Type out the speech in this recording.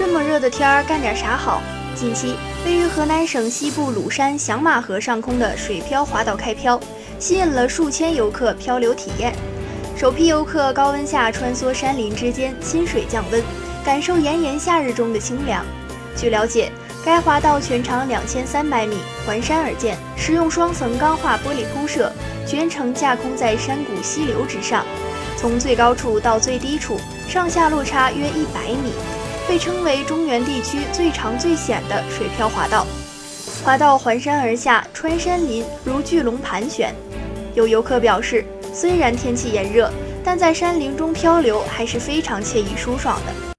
这么热的天儿，干点啥好？近期，位于河南省西部鲁山响马河上空的水漂滑道开漂，吸引了数千游客漂流体验。首批游客高温下穿梭山林之间，亲水降温，感受炎炎夏日中的清凉。据了解，该滑道全长两千三百米，环山而建，使用双层钢化玻璃铺设，全程架空在山谷溪流之上，从最高处到最低处，上下落差约一百米。被称为中原地区最长最险的水漂滑道，滑道环山而下，穿山林如巨龙盘旋。有游客表示，虽然天气炎热，但在山林中漂流还是非常惬意舒爽的。